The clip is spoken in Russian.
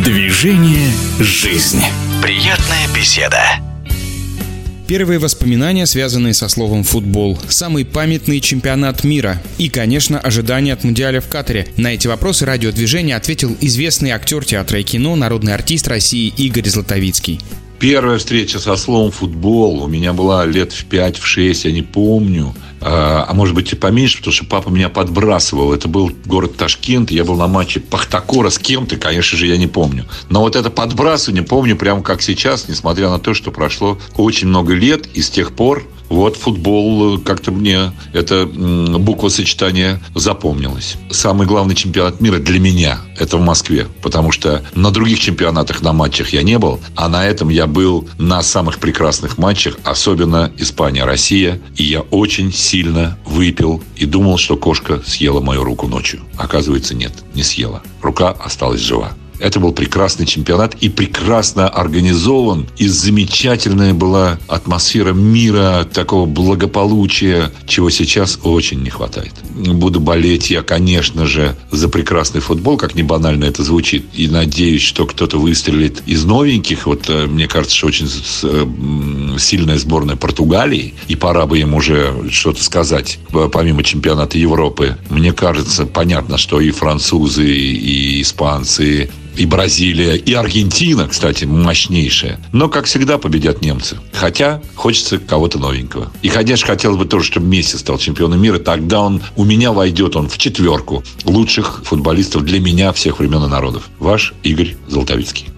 Движение «Жизнь». Приятная беседа. Первые воспоминания, связанные со словом «футбол», самый памятный чемпионат мира и, конечно, ожидания от Мундиаля в Катаре. На эти вопросы радиодвижения ответил известный актер театра и кино, народный артист России Игорь Златовицкий. Первая встреча со словом «футбол» у меня была лет в 5-6, я не помню. А, а может быть и поменьше, потому что папа меня подбрасывал. Это был город Ташкент, я был на матче Пахтакора с кем-то, конечно же, я не помню. Но вот это подбрасывание помню прямо как сейчас, несмотря на то, что прошло очень много лет, и с тех пор вот футбол, э, как-то мне это буква сочетания запомнилась. Самый главный чемпионат мира для меня – это в Москве. Потому что на других чемпионатах, на матчах я не был, а на этом я был на самых прекрасных матчах, особенно Испания-Россия. И я очень сильно выпил и думал, что кошка съела мою руку ночью. Оказывается, нет, не съела. Рука осталась жива. Это был прекрасный чемпионат и прекрасно организован. И замечательная была атмосфера мира, такого благополучия, чего сейчас очень не хватает. Буду болеть я, конечно же, за прекрасный футбол, как не банально это звучит. И надеюсь, что кто-то выстрелит из новеньких. Вот э, мне кажется, что очень э, сильная сборная Португалии. И пора бы им уже что-то сказать, помимо чемпионата Европы. Мне кажется, понятно, что и французы, и испанцы, и Бразилия, и Аргентина, кстати, мощнейшая. Но, как всегда, победят немцы. Хотя хочется кого-то новенького. И, конечно, хотелось бы тоже, чтобы Месси стал чемпионом мира. Тогда он, у меня войдет он в четверку лучших футболистов для меня всех времен и народов. Ваш Игорь Золотовицкий.